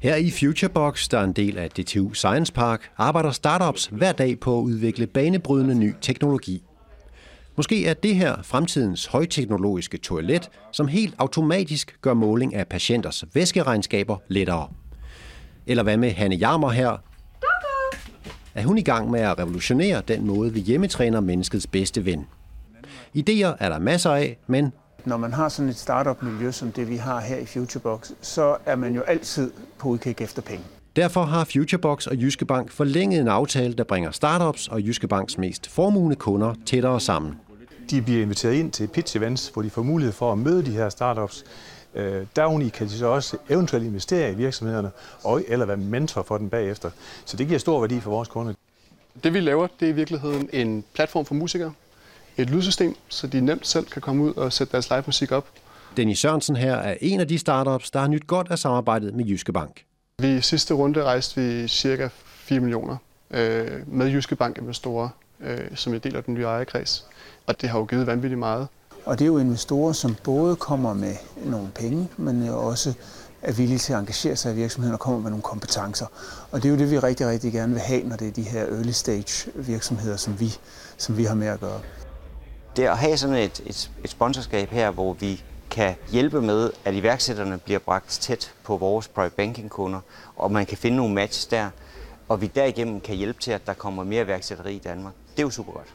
Her i Futurebox, der er en del af DTU Science Park, arbejder startups hver dag på at udvikle banebrydende ny teknologi. Måske er det her fremtidens højteknologiske toilet, som helt automatisk gør måling af patienters væskeregnskaber lettere. Eller hvad med Hanne Jarmer her? Er hun i gang med at revolutionere den måde, vi hjemmetræner menneskets bedste ven? Ideer er der masser af, men når man har sådan et startup-miljø, som det vi har her i Futurebox, så er man jo altid på udkig efter penge. Derfor har Futurebox og Jyske Bank forlænget en aftale, der bringer startups og Jyske Banks mest formuende kunder tættere sammen. De bliver inviteret ind til pitch events, hvor de får mulighed for at møde de her startups. Øh, Dagni kan de så også eventuelt investere i virksomhederne, og, eller være mentor for dem bagefter. Så det giver stor værdi for vores kunder. Det vi laver, det er i virkeligheden en platform for musikere. Et lydsystem, så de nemt selv kan komme ud og sætte deres live musik op. Dennis Sørensen her er en af de startups, der har nyt godt af samarbejdet med Jyske Bank. Vi i sidste runde rejste vi cirka 4 millioner øh, med Jyske Bank investorer, øh, som en del af den nye ejerkreds. Og det har jo givet vanvittigt meget. Og det er jo investorer, som både kommer med nogle penge, men også er villige til at engagere sig i virksomheden og kommer med nogle kompetencer. Og det er jo det, vi rigtig, rigtig gerne vil have, når det er de her early stage virksomheder, som vi, som vi har med at gøre. Det at have sådan et, et, et sponsorskab her, hvor vi kan hjælpe med, at iværksætterne bliver bragt tæt på vores private banking kunder, og man kan finde nogle matches der, og vi derigennem kan hjælpe til, at der kommer mere iværksætteri i Danmark. Det er jo super godt.